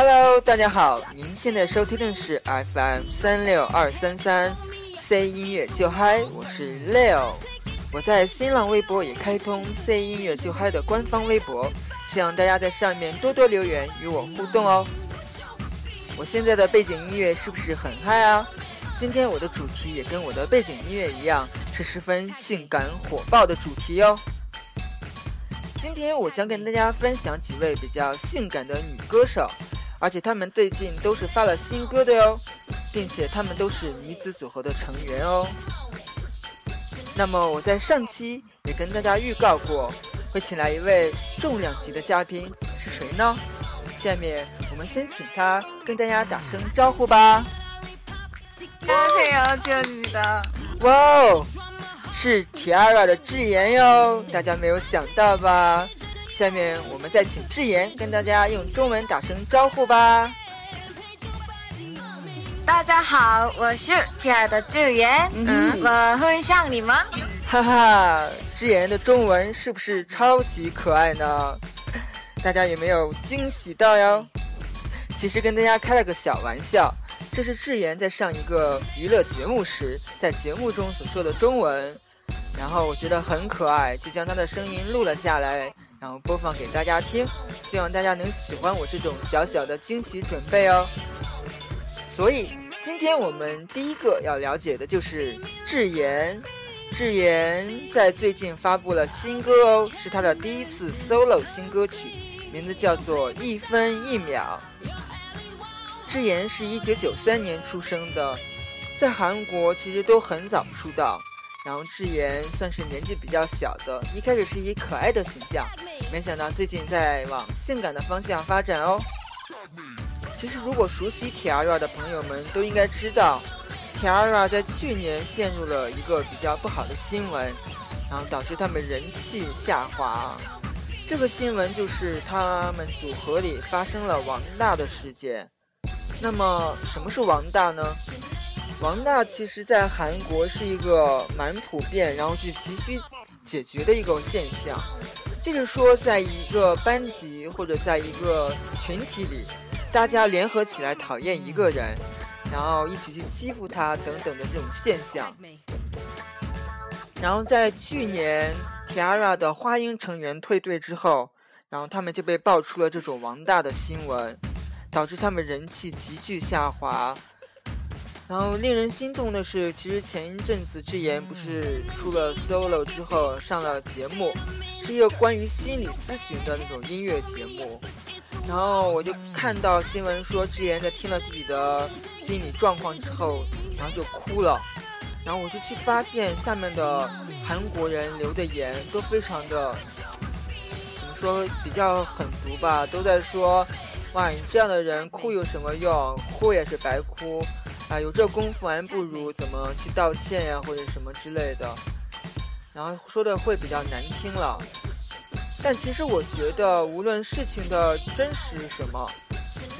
Hello，大家好，您现在收听的是 FM 三六二三三 C 音乐就嗨，我是 Leo，我在新浪微博也开通 C 音乐就嗨的官方微博，希望大家在上面多多留言与我互动哦。我现在的背景音乐是不是很嗨啊？今天我的主题也跟我的背景音乐一样，是十分性感火爆的主题哦。今天我将跟大家分享几位比较性感的女歌手。而且他们最近都是发了新歌的哟，并且他们都是女子组合的成员哦。那么我在上期也跟大家预告过，会请来一位重量级的嘉宾，是谁呢？下面我们先请他跟大家打声招呼吧。我嘿要求你的哇哦，是 Tara 的智妍哟，大家没有想到吧？下面我们再请智妍跟大家用中文打声招呼吧。大家好，我是亲爱的智妍，嗯，我会上你们。哈哈，智妍的中文是不是超级可爱呢？大家有没有惊喜到哟？其实跟大家开了个小玩笑，这是智妍在上一个娱乐节目时，在节目中所说的中文，然后我觉得很可爱，就将她的声音录了下来。然后播放给大家听，希望大家能喜欢我这种小小的惊喜准备哦。所以今天我们第一个要了解的就是智妍。智妍在最近发布了新歌哦，是她的第一次 solo 新歌曲，名字叫做《一分一秒》。智妍是一九九三年出生的，在韩国其实都很早出道。然后智妍算是年纪比较小的，一开始是以可爱的形象，没想到最近在往性感的方向发展哦。其实如果熟悉 Tiara 的朋友们都应该知道，Tiara 在去年陷入了一个比较不好的新闻，然后导致他们人气下滑。这个新闻就是他们组合里发生了王大的事件。那么什么是王大呢？王大其实，在韩国是一个蛮普遍，然后是急需解决的一个现象。就是说，在一个班级或者在一个群体里，大家联合起来讨厌一个人，然后一起去欺负他等等的这种现象。然后在去年 Tara 的花英成员退队之后，然后他们就被爆出了这种王大的新闻，导致他们人气急剧下滑。然后令人心动的是，其实前一阵子智妍不是出了 solo 之后上了节目，是一个关于心理咨询的那种音乐节目。然后我就看到新闻说，智妍在听了自己的心理状况之后，然后就哭了。然后我就去发现下面的韩国人留的言都非常的怎么说，比较狠毒吧，都在说，哇，你这样的人哭有什么用？哭也是白哭。啊，有这功夫还不如怎么去道歉呀，或者什么之类的，然后说的会比较难听了。但其实我觉得，无论事情的真实是什么，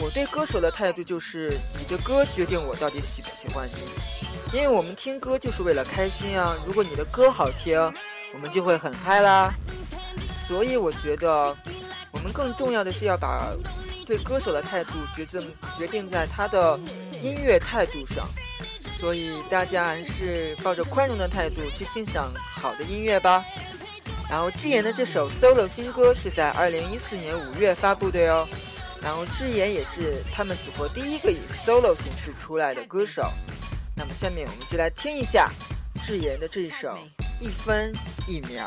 我对歌手的态度就是，你的歌决定我到底喜不喜欢你。因为我们听歌就是为了开心啊，如果你的歌好听，我们就会很嗨啦。所以我觉得，我们更重要的是要把对歌手的态度决定决定在他的。音乐态度上，所以大家还是抱着宽容的态度去欣赏好的音乐吧。然后智妍的这首 solo 新歌是在二零一四年五月发布的哟。然后智妍也是他们组合第一个以 solo 形式出来的歌手。那么下面我们就来听一下智妍的这一首《一分一秒》。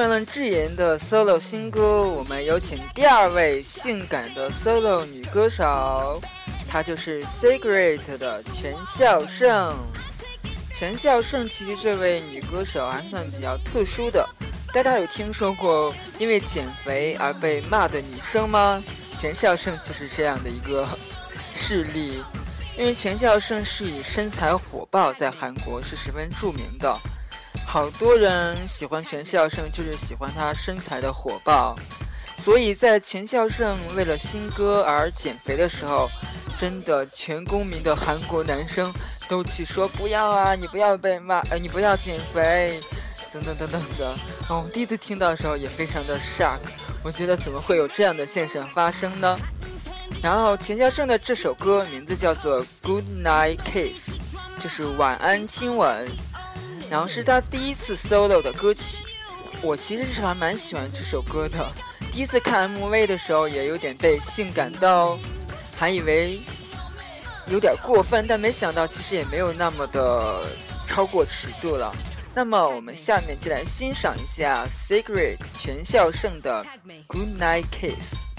完了智妍的 solo 新歌，我们有请第二位性感的 solo 女歌手，她就是 Secret 的全孝盛。全孝盛其实这位女歌手还算比较特殊的，大家有听说过因为减肥而被骂的女生吗？全孝盛就是这样的一个事例，因为全孝盛是以身材火爆在韩国是十分著名的。好多人喜欢全孝盛，就是喜欢他身材的火爆，所以在全孝盛为了新歌而减肥的时候，真的全公民的韩国男生都去说不要啊，你不要被骂，呃，你不要减肥，等等等等的。哦，第一次听到的时候也非常的 shock，我觉得怎么会有这样的现象发生呢？然后全孝盛的这首歌名字叫做《Good Night Kiss》，就是晚安亲吻。然后是他第一次 solo 的歌曲，我其实是还蛮喜欢这首歌的。第一次看 MV 的时候也有点被性感到，还以为有点过分，但没想到其实也没有那么的超过尺度了。那么我们下面就来欣赏一下 Secret 全孝盛的 Good Night Kiss。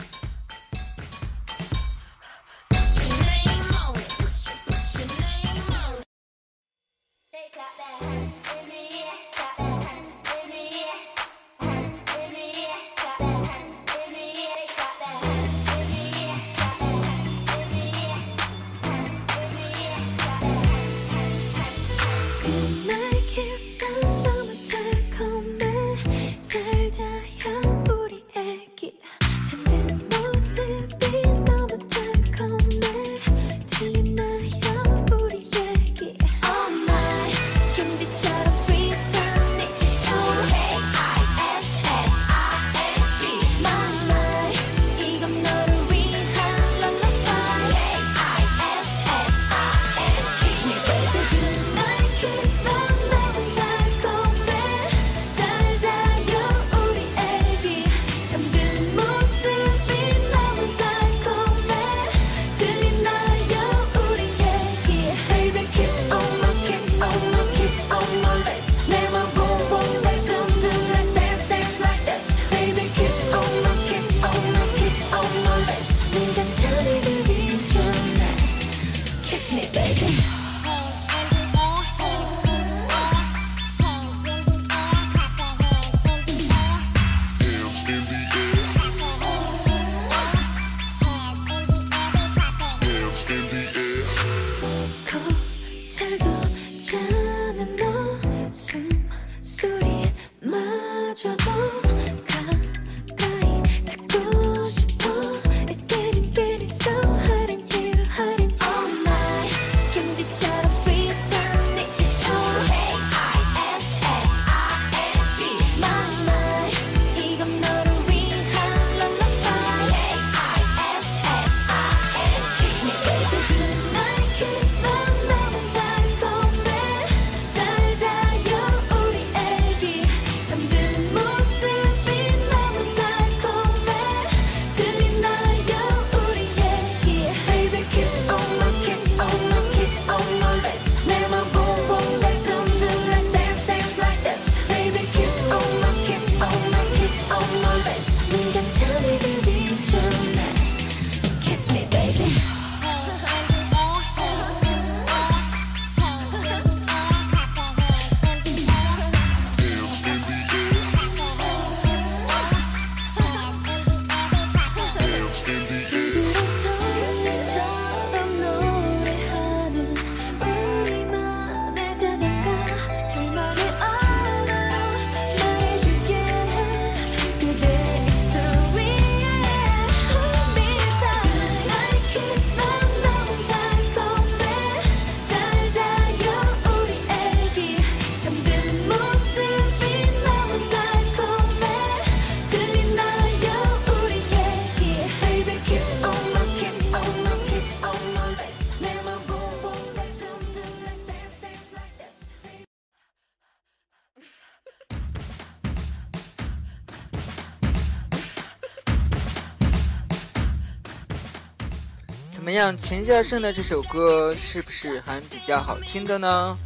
全？孝盛的这首歌是不是还比较好听的呢？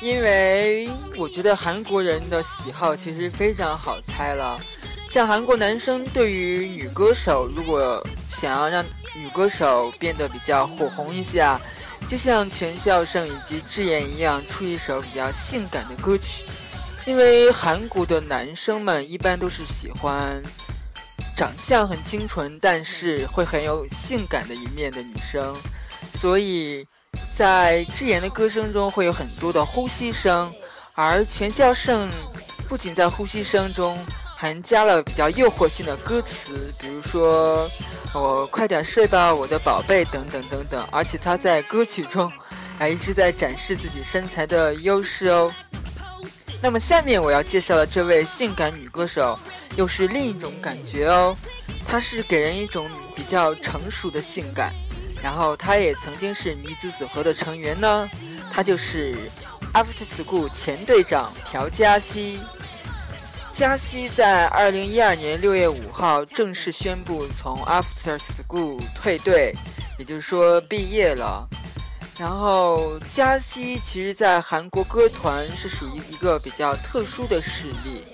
因为我觉得韩国人的喜好其实非常好猜了。像韩国男生对于女歌手，如果想要让女歌手变得比较火红一下，就像全孝盛以及智妍一样，出一首比较性感的歌曲。因为韩国的男生们一般都是喜欢。长相很清纯，但是会很有性感的一面的女生，所以在智妍的歌声中会有很多的呼吸声，而全孝盛不仅在呼吸声中还加了比较诱惑性的歌词，比如说“我快点睡吧，我的宝贝”等等等等，而且他在歌曲中还一直在展示自己身材的优势哦。那么下面我要介绍的这位性感女歌手。又是另一种感觉哦，她是给人一种比较成熟的性感，然后她也曾经是女子组合的成员呢，她就是 After School 前队长朴嘉熙。嘉熙在二零一二年六月五号正式宣布从 After School 退队，也就是说毕业了。然后嘉熙其实，在韩国歌团是属于一个比较特殊的势力。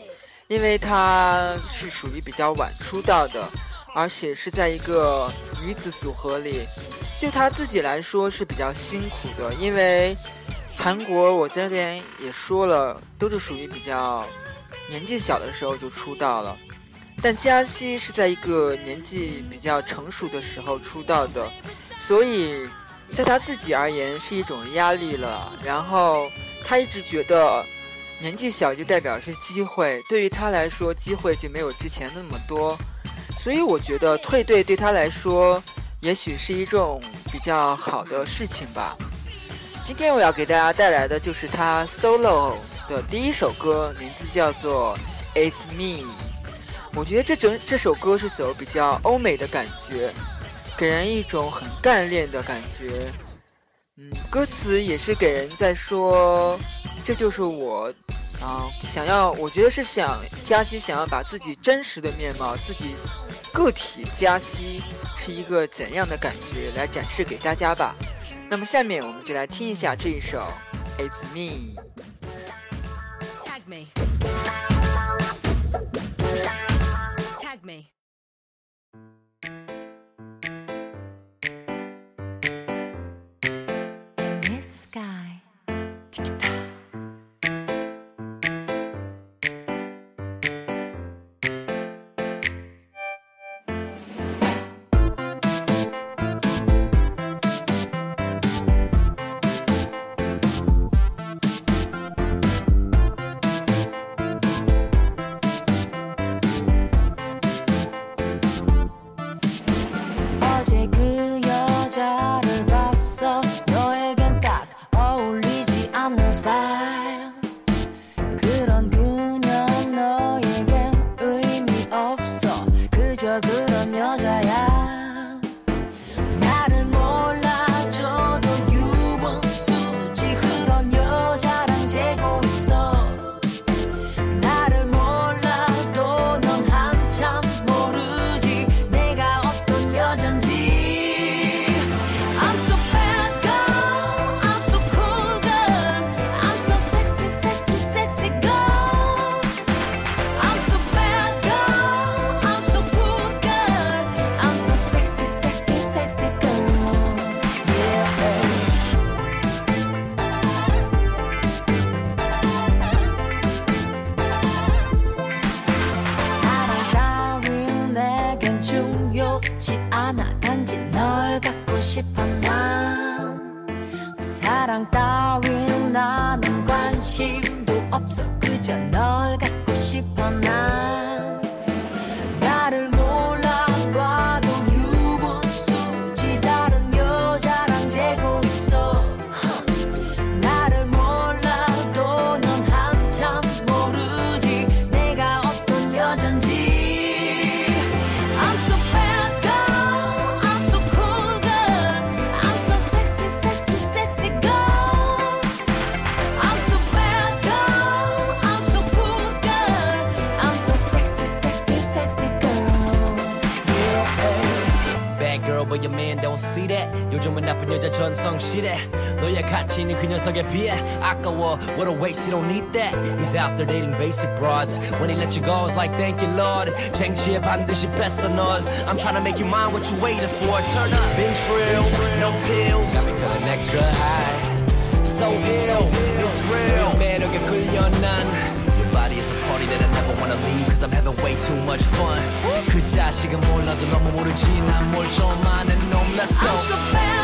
因为她是属于比较晚出道的，而且是在一个女子组合里，就她自己来说是比较辛苦的。因为韩国，我这边也说了，都是属于比较年纪小的时候就出道了，但嘉熙是在一个年纪比较成熟的时候出道的，所以在他自己而言是一种压力了。然后他一直觉得。年纪小就代表是机会，对于他来说，机会就没有之前那么多，所以我觉得退队对他来说，也许是一种比较好的事情吧。今天我要给大家带来的就是他 solo 的第一首歌，名字叫做《It's Me》。我觉得这整这首歌是走比较欧美的感觉，给人一种很干练的感觉。嗯，歌词也是给人在说。这就是我，啊，想要，我觉得是想加西想要把自己真实的面貌，自己个体加西是一个怎样的感觉来展示给大家吧。那么下面我们就来听一下这一首《It's Me》。Bad girl, but your man don't see that. 요즘은 나쁜 여자 전성시대. 너의 가치는 그 녀석에 비해 아까워. What a waste, you don't need that. He's out there dating basic broads. When he let you go, it's like thank you, Lord. 쟁취에 반드시 뺏어 널. I'm trying to make you mine, what you waiting for? Turn up, been trill, no pills. Got me feeling extra high. So ill, it's real. 매력에 끌려 난. Your body is a party that I never wanna leave Cause I'm having way too much fun 그 자식은 몰라도 너무 모르지 난뭘좀 아는 놈 Let's go I'm so bad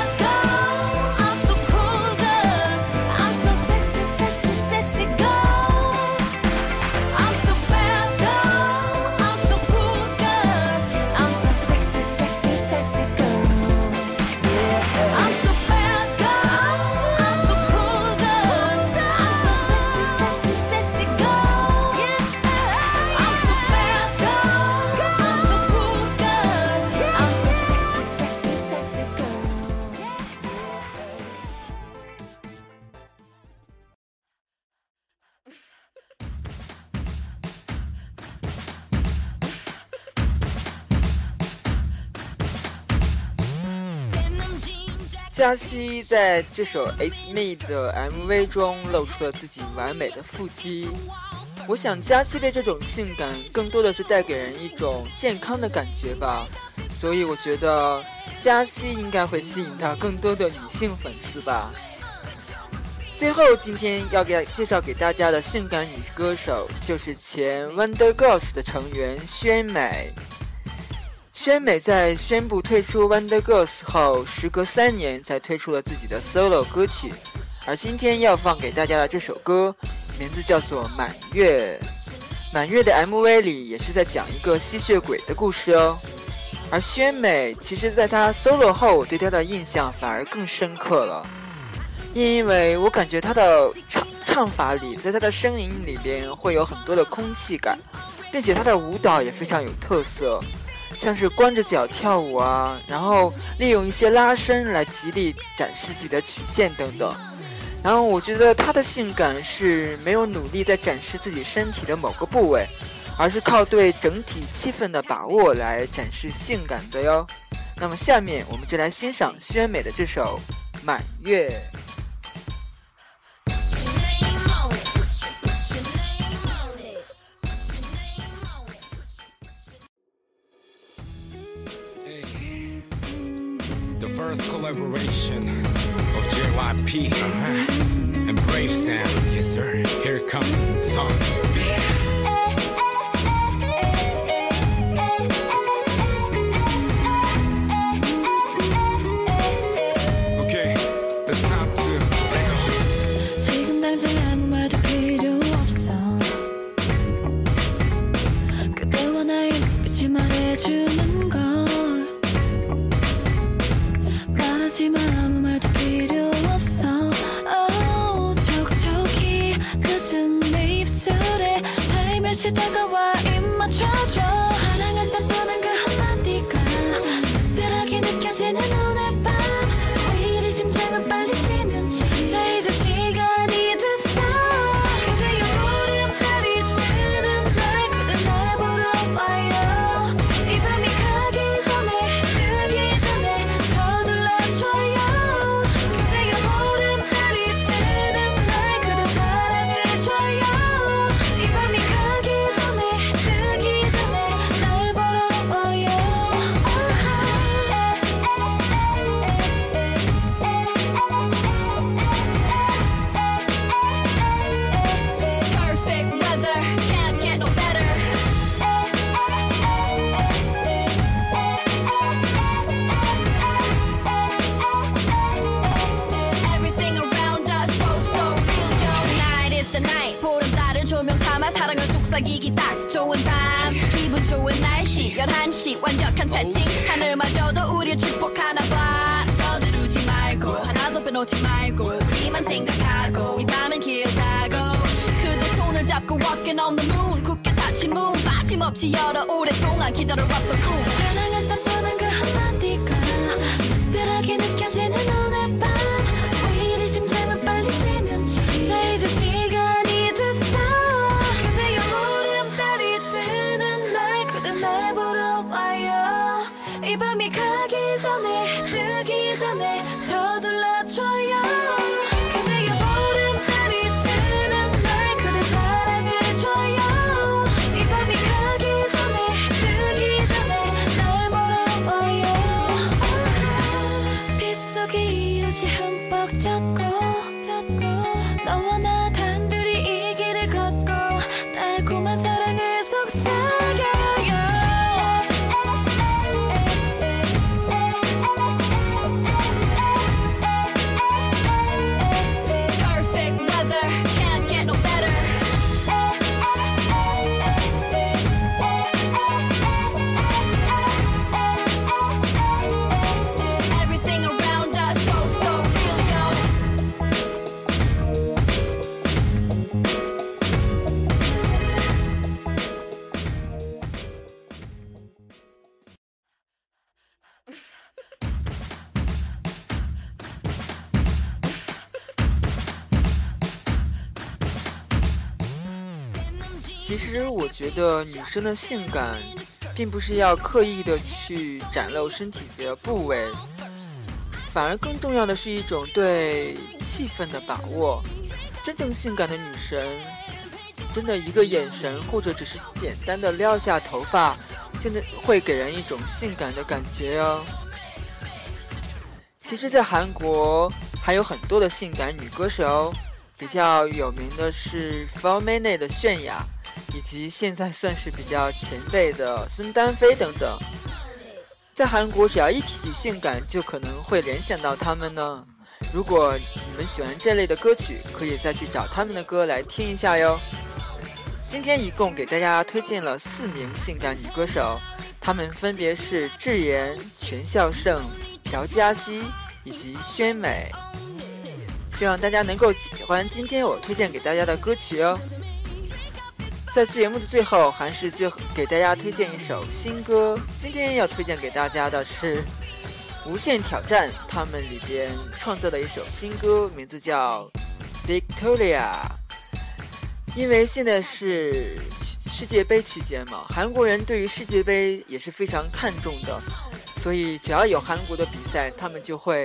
佳熙在这首《It's Me》的 MV 中露出了自己完美的腹肌。我想佳熙的这种性感更多的是带给人一种健康的感觉吧，所以我觉得佳熙应该会吸引到更多的女性粉丝吧。最后，今天要给介绍给大家的性感女歌手就是前 Wonder Girls 的成员宣美。宣美在宣布退出 Wonder Girls 后，时隔三年才推出了自己的 solo 歌曲，而今天要放给大家的这首歌，名字叫做《满月》。满月的 MV 里也是在讲一个吸血鬼的故事哦。而宣美，其实在她 solo 后，我对她的印象反而更深刻了，因为我感觉她的唱唱法里，在她的声音里边会有很多的空气感，并且她的舞蹈也非常有特色。像是光着脚跳舞啊，然后利用一些拉伸来极力展示自己的曲线等等。然后我觉得她的性感是没有努力在展示自己身体的某个部位，而是靠对整体气氛的把握来展示性感的哟。那么下面我们就来欣赏宣美的这首《满月》。The first collaboration of JYP uh-huh, and Brave Sound. Yes, sir. Here comes. Song. 놓지 말고 우리만 생각하고 이 밤은 길다고. 그대 손을 잡고 walking on the moon. 굳게 닫힌 문 빠짐없이 열어 오랫동안 기다려왔던 꿈. 사랑한다는 그 한마디가 특별하게 느껴지는 觉得女生的性感，并不是要刻意的去展露身体的部位，反而更重要的是一种对气氛的把握。真正性感的女神，真的一个眼神或者只是简单的撩下头发，真的会给人一种性感的感觉哦。其实，在韩国还有很多的性感女歌手，比较有名的是 Four Minute 的泫雅，及现在算是比较前辈的孙丹菲等等。在韩国，只要一提起性感，就可能会联想到他们呢。如果你们喜欢这类的歌曲，可以再去找他们的歌来听一下哟。今天一共给大家推荐了四名性感女歌手，她们分别是智妍、全孝盛、朴嘉熙以及宣美。希望大家能够喜欢今天我推荐给大家的歌曲哦。在节目的最后，还是就给大家推荐一首新歌。今天要推荐给大家的是《无限挑战》，他们里边创作的一首新歌，名字叫《Victoria》。因为现在是世界杯期间嘛，韩国人对于世界杯也是非常看重的，所以只要有韩国的比赛，他们就会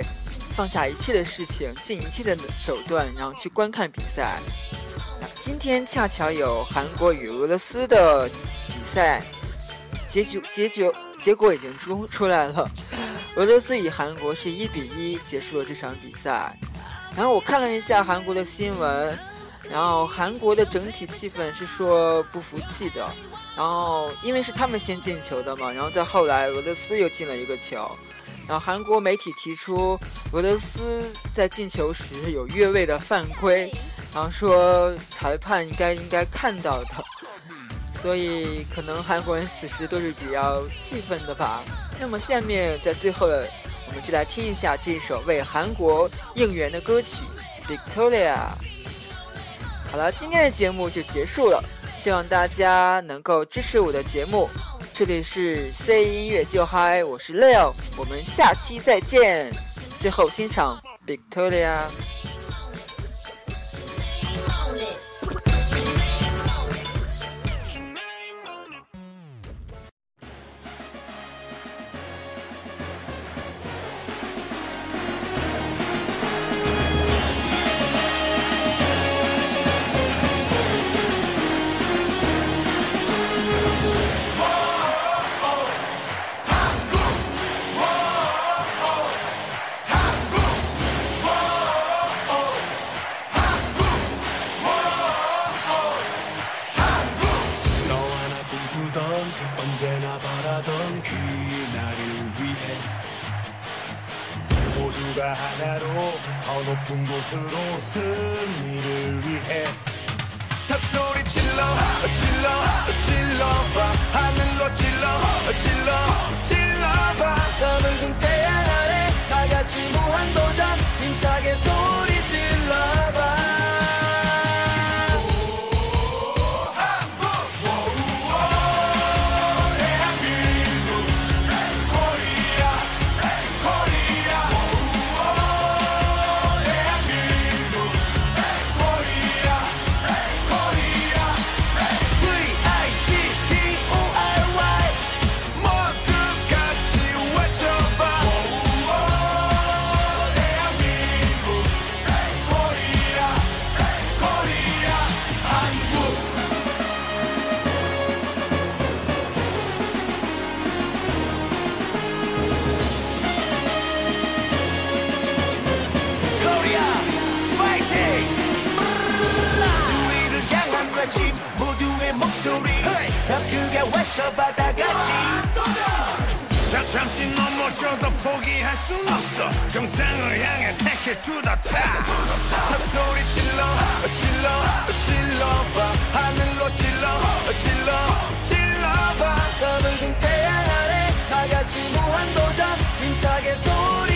放下一切的事情，尽一切的手段，然后去观看比赛。今天恰巧有韩国与俄罗斯的比赛，结局结局结果已经出出来了，俄罗斯与韩国是一比一结束了这场比赛。然后我看了一下韩国的新闻。然后韩国的整体气氛是说不服气的，然后因为是他们先进球的嘛，然后再后来俄罗斯又进了一个球，然后韩国媒体提出俄罗斯在进球时有越位的犯规，常说裁判应该应该看到的所以可能韩国人此时都是比较气愤的吧。那么下面在最后的我们就来听一下这首为韩国应援的歌曲 victoria 好了今天的节目就结束了。希望大家能够支持我的节目。这里是 c 音乐就嗨我是 leo 我们下期再见。最后欣赏 victoria 나를 위해 모두가 하나로 더 높은 곳으로 승리를 위해 탑소리 질러 질러 질러봐. 하늘로 질러 질러, 질러 저 바다같이. 자 잠시 넘어져도 포기할 순 없어. 정상을 향해 take it to the top. 소리 질러 질러 질러봐. 하늘로 질러 질러 질러봐. 저은 빈 태양 아래 다 같이 무한도전. 힘차게 소리